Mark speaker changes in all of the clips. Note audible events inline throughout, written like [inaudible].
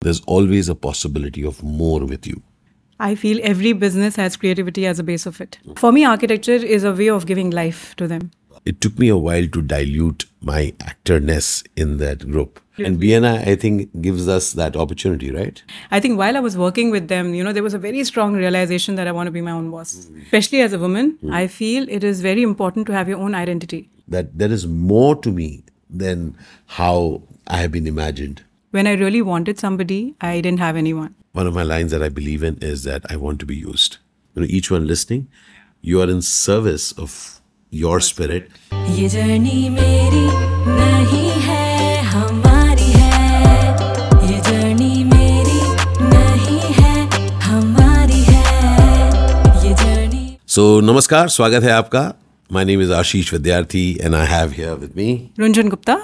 Speaker 1: there's always a possibility of more with you.
Speaker 2: I feel every business has creativity as a base of it. For me, architecture is a way of giving life to them.
Speaker 1: It took me a while to dilute my actorness in that group. And BNI, I think, gives us that opportunity, right?
Speaker 2: I think while I was working with them, you know, there was a very strong realization that I want to be my own boss. Especially as a woman, mm. I feel it is very important to have your own identity.
Speaker 1: That there is more to me than how I have been imagined.
Speaker 2: When I really wanted somebody, I didn't have anyone.
Speaker 1: One of my lines that I believe in is that I want to be used. You know, each one listening, you are in service of your spirit.
Speaker 3: ये journey मेरी नहीं है हमारी है ये journey मेरी नहीं है हमारी है ये जर्नी
Speaker 1: So, namaskar, स्वागत है आपका. My name is Ashish Vidyarthi and I have here with me.
Speaker 2: Runjan Gupta?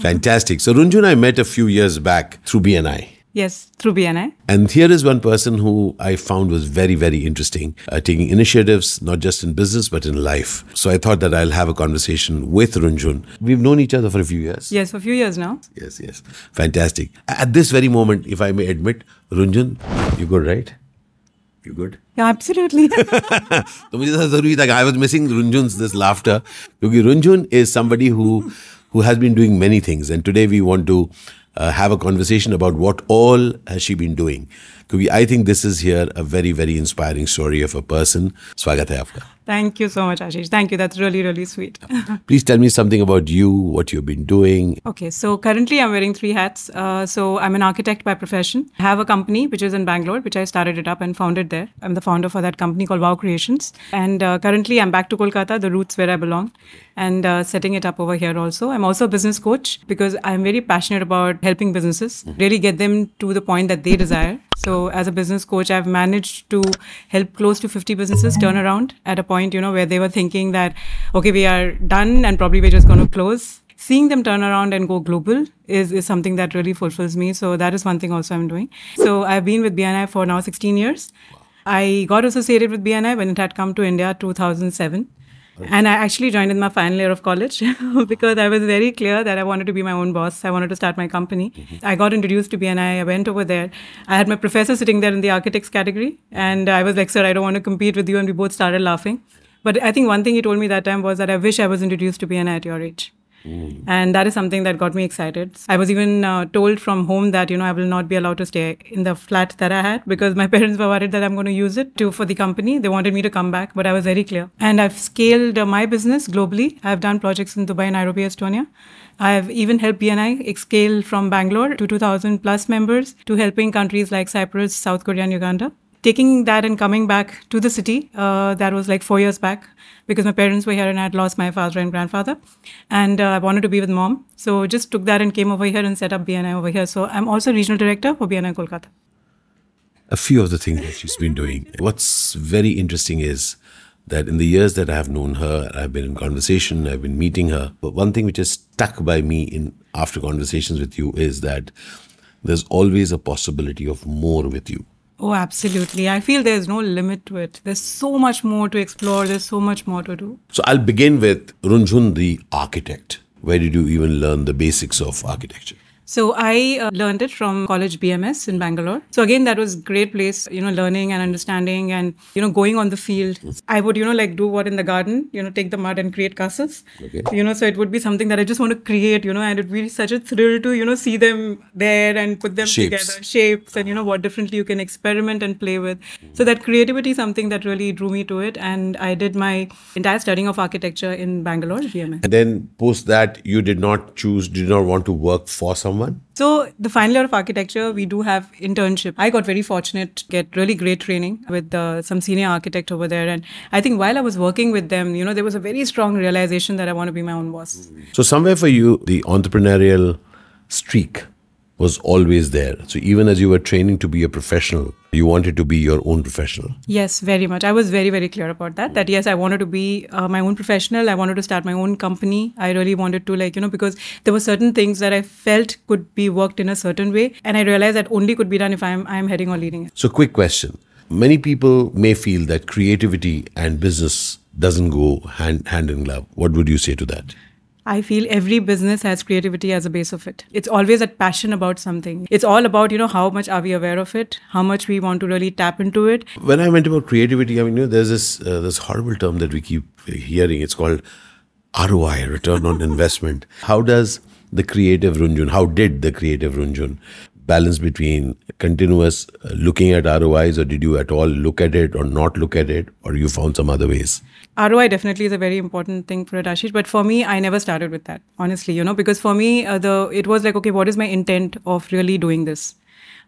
Speaker 1: Fantastic. So, Runjun, I met a few years back through BNI.
Speaker 2: Yes, through BNI.
Speaker 1: And here is one person who I found was very, very interesting, uh, taking initiatives, not just in business, but in life. So I thought that I'll have a conversation with Runjun. We've known each other for a few years.
Speaker 2: Yes, for a few years now.
Speaker 1: Yes, yes. Fantastic. At this very moment, if I may admit, Runjun, you good, right? You good?
Speaker 2: Yeah, absolutely.
Speaker 1: तो [laughs] [laughs] मुझे था जरूरी था कि I was missing रुंजुन्स this laughter क्योंकि Runjun is somebody who who has been doing many things. And today we want to uh, have a conversation about what all has she been doing क्योंकि I think this is here a very very inspiring story of a person स्वागत है आपका
Speaker 2: Thank you so much, Ashish. Thank you. That's really, really sweet. [laughs]
Speaker 1: please tell me something about you what you've been doing
Speaker 2: Okay, so currently I'm wearing three hats. Uh, so I'm an architect by profession. I have a company which is in Bangalore, which I started it up and founded there. I'm the founder for that company called Wow Creations. And uh, currently I'm back to Kolkata, the roots where I belong, and uh, setting it up over here also. I'm also a business coach because I'm very passionate about helping businesses really get them to the point that they desire. So as a business coach, I've managed to help close to 50 businesses turn around at a point, you know, where they were thinking that, okay, we are done and probably we're just going to close seeing them turn around and go global is, is something that really fulfills me. So that is one thing also I'm doing. So I've been with BNI for now 16 years. I got associated with BNI when it had come to India 2007. And I actually joined in my final year of college [laughs] because I was very clear that I wanted to be my own boss. I wanted to start my company. Mm-hmm. I got introduced to BNI. I went over there. I had my professor sitting there in the architects category. And I was like, sir, I don't want to compete with you. And we both started laughing. But I think one thing he told me that time was that I wish I was introduced to BNI at your age. And that is something that got me excited. I was even uh, told from home that you know I will not be allowed to stay in the flat that I had because my [laughs] parents were worried that I'm going to use it to for the company. They wanted me to come back, but I was very clear. And I've scaled uh, my business globally. I've done projects in Dubai, Nairobi, Estonia. I've even helped BNI scale from Bangalore to 2,000 plus members to helping countries like Cyprus, South Korea, and Uganda taking that and coming back to the city uh, that was like four years back because my parents were here and i had lost my father and grandfather and uh, i wanted to be with mom so just took that and came over here and set up bni over here so i'm also regional director for bni kolkata
Speaker 1: a few of the things that she's been doing. What's very interesting is that in the years that I have known her, I've been in conversation, I've been meeting her. But one thing which has stuck by me in after conversations with you is that there's always a possibility of more with you.
Speaker 2: Oh absolutely i feel there's no limit to it there's so much more to explore there's so much more to do
Speaker 1: So I'll begin with Runjhun, the architect. Where did you even learn the basics of architecture?
Speaker 2: So I uh, learned it from College BMS in Bangalore. So again, that was great place, you know, learning and understanding and, you know, going on the field. I would, you know, like do what in the garden, you know, take the mud and create castles.
Speaker 1: Okay.
Speaker 2: You know, so it would be something that I just want to create, you know, and it would be such a thrill to, you know, see them there and put them
Speaker 1: Shapes.
Speaker 2: together, shapes and, you know, what differently you can experiment and play with. So that creativity is something that really drew me to it. And I did my entire studying of architecture in Bangalore, BMS.
Speaker 1: And then post that, you did not choose, did not want to work for someone.
Speaker 2: So the final year of architecture, we do have internship. I got very fortunate to get really great training with uh, some senior architect over there, and I think while I was working with them, you know, there was a very strong realization that I want to be my own boss.
Speaker 1: So somewhere for you, the entrepreneurial streak was always there. So even as you were training to be a professional, you wanted to be your own professional.
Speaker 2: Yes, very much. I was very, very clear about that. That yes, I wanted to be uh, my own professional. I wanted to start my own company. I really wanted to, like, you know, because there were certain things that I felt could be worked in a certain way, and I realized that only could be done if I'm I'm heading or leading it.
Speaker 1: So quick question. Many people may feel that creativity and business doesn't go hand, hand in glove. What would you say to that?
Speaker 2: I feel every business has creativity as a base of it. It's always that passion about something. It's all about, you know, how much are we aware of it, how much we want to really tap into it.
Speaker 1: When I meant about creativity, I mean, you know, there's this uh, this horrible term that we keep hearing. It's called ROI, return on [laughs] investment. How does the creative Runjhun, how did the creative Runjhun balance between continuous uh, looking at ROIs, or did you at all look at it or not look at it, or you found some other ways?
Speaker 2: ROI definitely is a very important thing for it, Ashish. But for me, I never started with that, honestly, you know, because for me, uh, the it was like, okay, what is my intent of really doing this?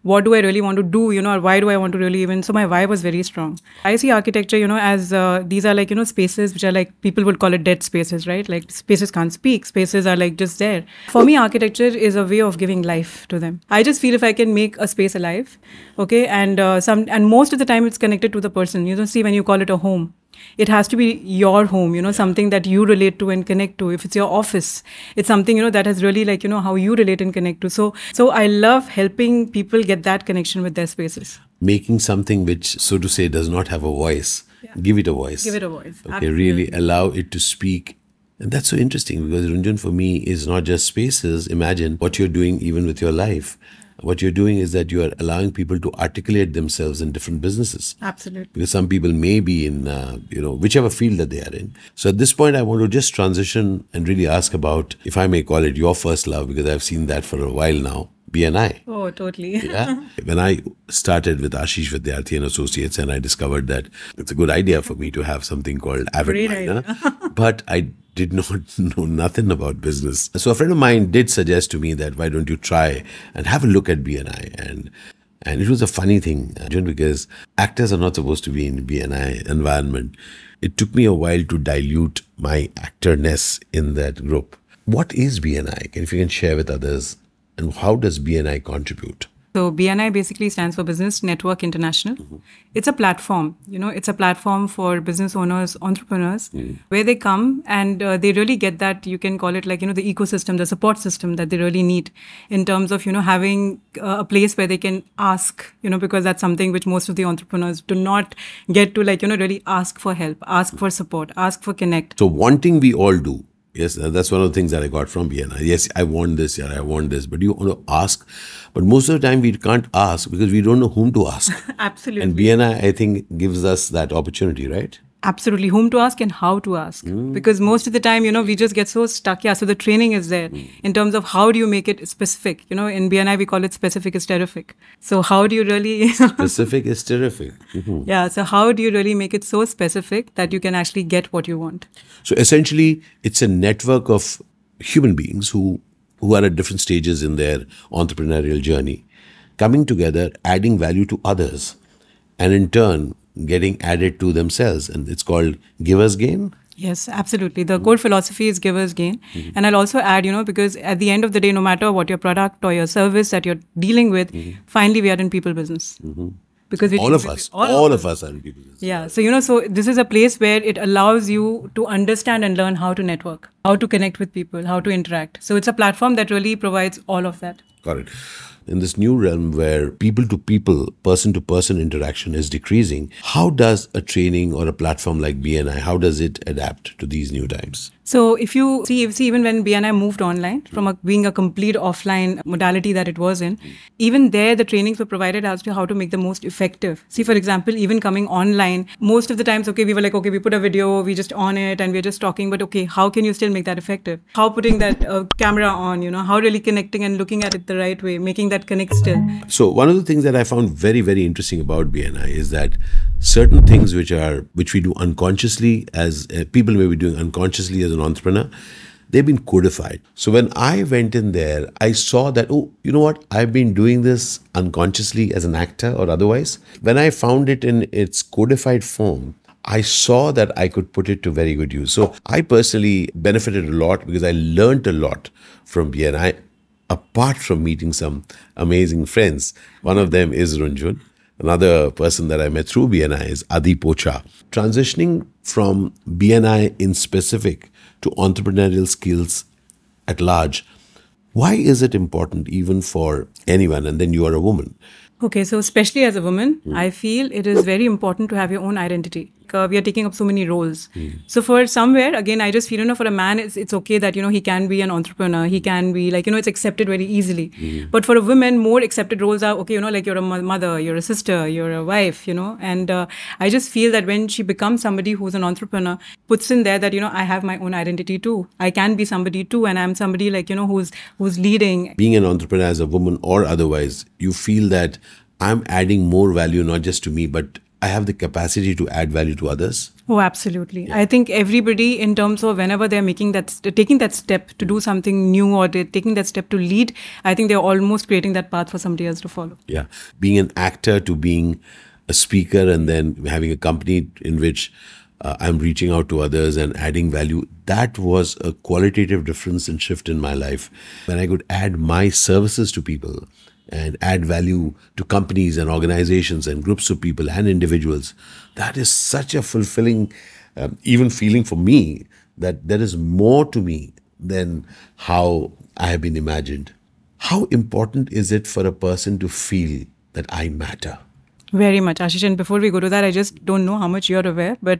Speaker 2: What do I really want to do, you know, or why do I want to really even? So my why was very strong. I see architecture, you know, as uh, these are like, you know, spaces which are like, people would call it dead spaces, right? Like spaces can't speak, spaces are like just there. For me, architecture is a way of giving life to them. I just feel if I can make a space alive, okay, and uh, some, and most of the time it's connected to the person. You know, see when you call it a home, it has to be your home you know something that you relate to and connect to if it's your office it's something you know that has really like you know how you relate and connect to so so i love helping people get that connection with their spaces
Speaker 1: Making something which, so to say, does not have a voice, give it a voice.
Speaker 2: give it a voice
Speaker 1: Okay, really allow it to speak. And that's so interesting because Runjhun for me is not just spaces. Imagine what you're doing even with your life. What you're doing is that you are allowing people to articulate themselves in different businesses.
Speaker 2: absolutely
Speaker 1: Because some people may be in, uh, you know, whichever field that they are in. So at this point, I want to just transition and really ask about, if I may call it your first love, because I've seen that for a while now, BNI.
Speaker 2: oh totally
Speaker 1: Yeah. [laughs] when I started with Ashish Vidyarthi and Associates, and I discovered that it's a good idea for me to have something called Avid
Speaker 2: Great
Speaker 1: Miner, [laughs] but I did not [laughs] know nothing about business. So a friend of mine did suggest to me that why don't you try and have a look at BNI and. And it was a funny thing, uh, Arjun, because actors are not supposed to be in BNI environment. It took me a while to dilute my actorness in that group. What is BNI? If you can share with others, and how does BNI contribute?
Speaker 2: So BNI basically stands for Business Network International. It's a platform, you know, it's a platform for business owners, entrepreneurs, where they come and uh, they really get that you can call it like you know the ecosystem, the support system that they really need in terms of you know having uh, a place where they can ask, you know, because that's something which most of the entrepreneurs do not get to like you know really ask for help, ask for support, ask for connect.
Speaker 1: So wanting we all do. Yes, that's one of the things that I got from BNI. Yes, I want this, yeah, I want this. But you want to ask. But most of the time we can't ask because we don't know whom to ask. [laughs]
Speaker 2: Absolutely.
Speaker 1: and BNI, I think, gives us that opportunity, right?
Speaker 2: Absolutely. Whom to ask and how to ask. Because most of the time you know we just get so stuck. Yeah so the training is there in terms of how do you make it specific? You know in bni we call it specific is terrific. So how do you really [laughs]
Speaker 1: Specific is terrific. Mhm.
Speaker 2: yeah so how do you really make it so specific that you can actually get what you want?
Speaker 1: So essentially, it's a network of human beings who who are at different stages in their entrepreneurial journey, coming together, adding value to others, and in turn getting added to themselves. And it's called givers gain.
Speaker 2: Yes, absolutely. The core philosophy is givers gain. Mm-hmm. And I'll also add, you know, because at the end of the day, no matter what your product or your service that you're dealing with, mm-hmm. finally we are in people business. Mm-hmm. Because
Speaker 1: All of us, all, of us are in people. business.
Speaker 2: Yeah. So, you know, so this is a place where it allows you to understand and learn how to network, how to connect with people, how to interact. So, it's a platform that really provides all of that.
Speaker 1: Got it. In this new realm where people to people, person to person interaction is decreasing, how does a training or a platform like BNI, how does it adapt to these new times?
Speaker 2: So if you see, see even when BNI moved online from a, being a complete offline modality that it was in, even there the trainings were provided as to how to make the most effective. See, for example, even coming online, most of the times, okay, we were like, okay, we put a video, we just on it, and we're just talking. But okay, how can you still make that effective? How putting that uh, camera on, you know, how really connecting and looking at it the right way, making that connect still.
Speaker 1: So one of the things that I found very, very interesting about BNI is that certain things which are which we do unconsciously as uh, people may be doing unconsciously as an entrepreneur, they've been codified. So when I went in there, I saw that oh, you know what? I've been doing this unconsciously as an actor or otherwise. When I found it in its codified form, I saw that I could put it to very good use. So I personally benefited a lot because I learned a lot from BNI apart from meeting some amazing friends. One of them is Runjhun. Another person that I met through BNI is Adi Pocha. Transitioning from BNI in specific to entrepreneurial skills at large, why is it important even for anyone? And then you are a woman.
Speaker 2: Okay, so especially as a woman, hmm. I feel it is very important to have your own identity. Like uh, we are taking up so many roles. So for somewhere, again, I just feel, you know, for a man, it's, it's okay that, you know, he can be an entrepreneur. He can be like, you know, it's accepted very easily. But for a woman, more accepted roles are, okay, you know, like you're a mo- mother, you're a sister, you're a wife, you know. And uh, I just feel that when she becomes somebody who's an entrepreneur, puts in there that, you know, I have my own identity too. I can be somebody too. And I'm somebody like, you know, who's who's leading.
Speaker 1: Being an entrepreneur as a woman or otherwise, you feel that I'm adding more value not just to me, but I have the capacity to add value to others.
Speaker 2: Oh, absolutely. I think everybody, in terms of whenever they're making that, taking that step to do something new or they're taking that step to lead, I think they're almost creating that path for somebody else to follow.
Speaker 1: Yeah. Being an actor to being a speaker and then having a company in which uh, I'm reaching out to others and adding value, that was a qualitative difference and shift in my life. When I could add my services to people and add value to companies and organizations and groups of people and individuals, that is such a fulfilling, um, even feeling for me that there is more to me than how I have been imagined. How important is it for a person to feel that I matter?
Speaker 2: Very much, Ashish. And before we go to that, I just don't know how much you're aware, but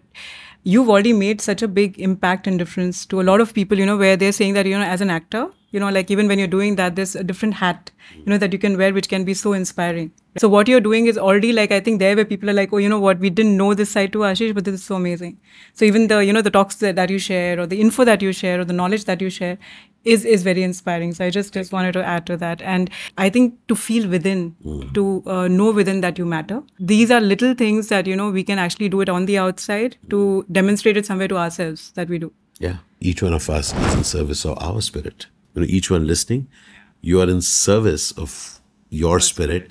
Speaker 2: you've already made such a big impact and difference to a lot of people, you know, where they're saying that, you know, as an actor, you know, like even when you're doing that, there's a different hat, you know, that you can wear, which can be so inspiring. So what you're doing is already like, I think there where people are like, oh, you know what, we didn't know this side to Ashish, but this is so amazing. So even the, you know, the talks that, that you share or the info that you share or the knowledge that you share is is very inspiring. So I just just wanted to add to that, and I think to feel within, to uh, know within that you matter. These are little things that you know we can actually do it on the outside to demonstrate it somewhere to ourselves that we do.
Speaker 1: Yeah. Each one of us is in service of our spirit. You know, each one listening, you are in service of your spirit,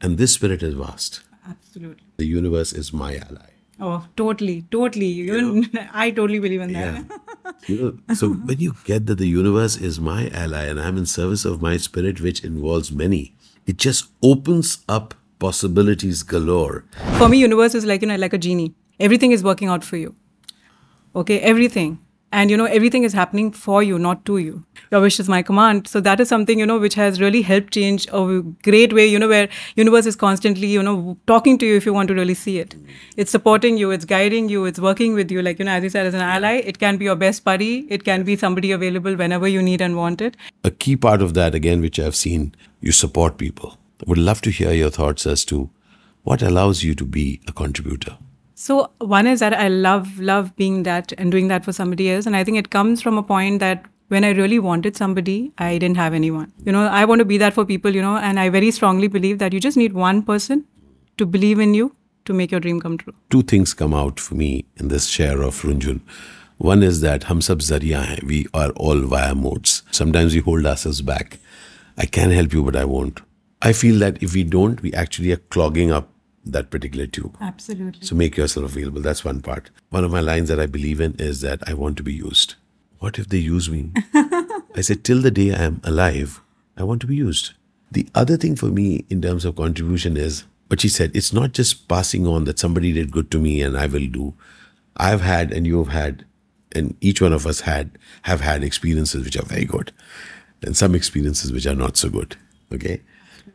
Speaker 1: and this spirit is vast.
Speaker 2: Absolutely.
Speaker 1: The universe is my ally.
Speaker 2: Oh, totally, totally. Even [laughs] I totally believe in that.
Speaker 1: You know, so [laughs] when you get that the universe is my ally and I'm in service of my spirit, which involves many, it just opens up possibilities galore.
Speaker 2: For me, universe is like you know like a genie. Everything is working out for you. Okay, everything. And you know, everything is happening for you, not to you. Your wish is my command. So that is something, you know, which has really helped change a great way, you know, where universe is constantly, you know, talking to you if you want to really see it. It's supporting you, it's guiding you, it's working with you. Like, you know, as you said, as an ally, it can be your best buddy, it can be somebody available whenever you need and want it.
Speaker 1: A key part of that, again, which I've seen, you support people. Would love to hear your thoughts as to what allows you to be a contributor.
Speaker 2: So one is that I love love being that and doing that for somebody else, and I think it comes from a point that when I really wanted somebody, I didn't have anyone. You know, I want to be that for people. You know, and I very strongly believe that you just need one person to believe in you to make your dream come true.
Speaker 1: Two things come out for me in this share of Runjhun. One is that hum sab zariya hai. We are all via modes. Sometimes we hold ourselves back. I can help you, but I won't. I feel that if we don't, we actually are clogging up that particular tube.
Speaker 2: Absolutely.
Speaker 1: So make yourself available. That's one part. One of my lines that I believe in is that I want to be used. What if they use me? [laughs] I said, till the day I am alive, I want to be used. The other thing for me in terms of contribution is what she said, it's not just passing on that somebody did good to me and I will do. I've had and you've had, and each one of us had have had experiences which are very good, and some experiences which are not so good. Okay?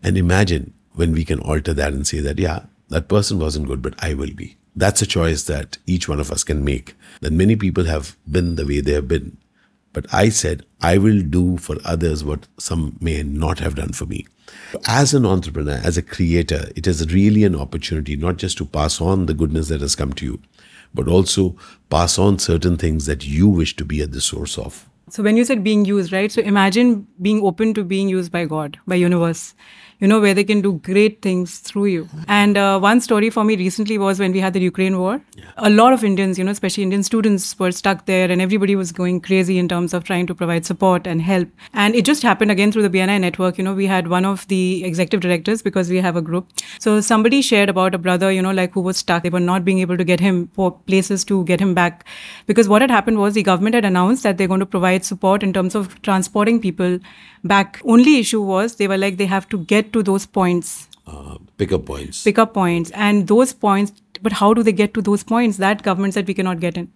Speaker 1: And imagine when we can alter that and say that, yeah, that person wasn't good, but I will be. That's a choice that each one of us can make. That many people have been the way they have been. But I said, I will do for others what some may not have done for me. As an entrepreneur, as a creator, it is really an opportunity not just to pass on the goodness that has come to you, but also pass on certain things that you wish to be at the source of.
Speaker 2: So when you said being used, right? So imagine being open to being used by God, by universe, you know, where they can do great things through you. And uh, one story for me recently was when we had the Ukraine war. A lot of Indians, you know, especially Indian students, were stuck there, and everybody was going crazy in terms of trying to provide support and help. And it just happened again through the BNI network. You know, we had one of the executive directors because we have a group. So somebody shared about a brother, you know, like who was stuck. They were not being able to get him for places to get him back because what had happened was the government had announced that they're going to provide support in terms of transporting people back. Only issue was they were like they have to get to those points,
Speaker 1: Uh, pickup points.
Speaker 2: pickup points, and those points. But how do they get to those points? That government said we cannot get in.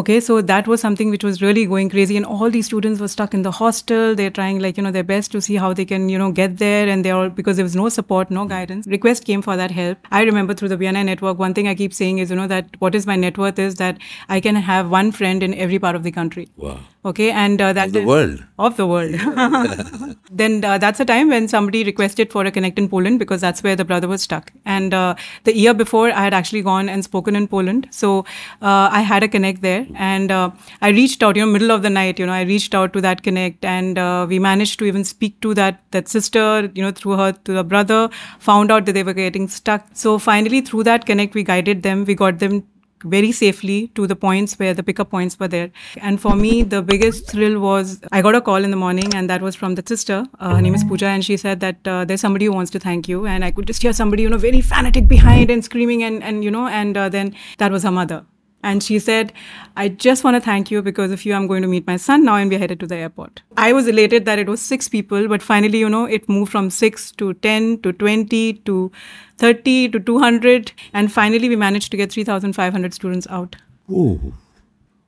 Speaker 2: Okay, so that was something which was really going crazy, and all these students were stuck in the hostel. They're trying like you know their best to see how they can you know get there, and they're all because there was no support, no guidance. Request came for that help. I remember through the BNI network, one thing I keep saying is you know that what is my net worth is that I can have one friend in every part of the country.
Speaker 1: Wow.
Speaker 2: Okay, and uh, that
Speaker 1: Of the
Speaker 2: is-
Speaker 1: world.
Speaker 2: of the world. [laughs] then uh, that's a time when somebody requested for a connect in Poland because that's where the brother was stuck. And uh, the year before, I had actually gone and spoken in Poland, so uh, I had a connect there, and uh, I reached out. You know, middle of the night, you know, I reached out to that connect, and uh, we managed to even speak to that that sister. You know, through her to the brother, found out that they were getting stuck. So finally, through that connect, we guided them. We got them very safely to the points where the pickup points were there. And for me, the biggest thrill was I got a call in the morning, and that was from the sister. Uh, her name is Pooja, and she said that uh, there's somebody who wants to thank you. And I could just hear somebody, you know, very fanatic behind and screaming, and and you know, and uh, then that was her mother. And she said, I just want to thank you because of you, I'm going to meet my son now, and we're headed to the airport. I was elated that it was six people, but finally, you know, it moved from six to 10 to 20 to 30 to 200. And finally, we managed to get 3,500 students out.
Speaker 1: Ooh.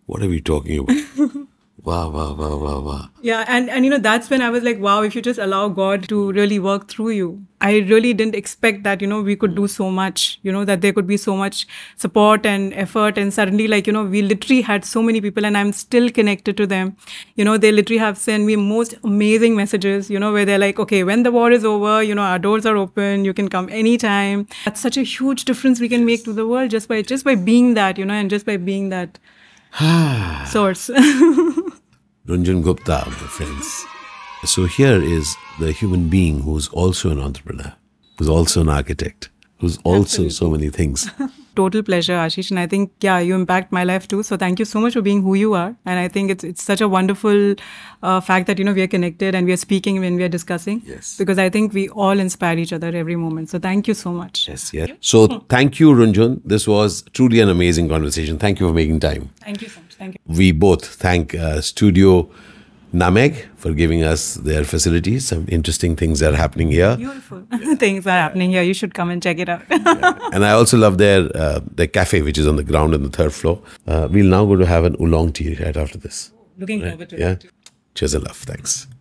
Speaker 1: What are we talking about? [laughs] wow, wow, wow, wow, wow.
Speaker 2: Yeah, and, and you know, that's when I was like, wow, if you just allow God to really work through you. I really didn't expect that, you know, we could do so much, you know, that there could be so much support and effort. And suddenly, like, you know, we literally had so many people and I'm still connected to them. You know, they literally have sent me most amazing messages, you know, where they're like, okay, when the war is over, you know, our doors are open, you can come anytime. That's such a huge difference we can make to the world just by just by being that, you know, and just by being that Ah. source. [laughs]
Speaker 1: Runjhun Gupta, my friends. So here is the human being who's also an entrepreneur, who's also an architect, who's also so many things. [laughs]
Speaker 2: total pleasure, Ashish. And I think, yeah, you impact my life too. So thank you so much for being who you are. And I think it's it's such a wonderful uh, fact that you know we are connected and we are speaking when we are discussing.
Speaker 1: Yes.
Speaker 2: Because I think we all inspire each other every moment. So thank you so much.
Speaker 1: Yes, yeah. So thank you, Runjhun. This was truly an amazing conversation. Thank you for making time.
Speaker 2: Thank you so much. Thank you.
Speaker 1: We both thank uh, Studio Nameg for giving us their facilities. Some interesting things are happening here.
Speaker 2: Beautiful [laughs] things are happening here. You should come and check it out. [laughs]
Speaker 1: And I also love their uh, their cafe, which is on the ground on the third floor. Uh, we'll now go to have an oolong tea right after this.
Speaker 2: Looking forward to
Speaker 1: Yeah.
Speaker 2: it.
Speaker 1: Cheers and love. Thanks.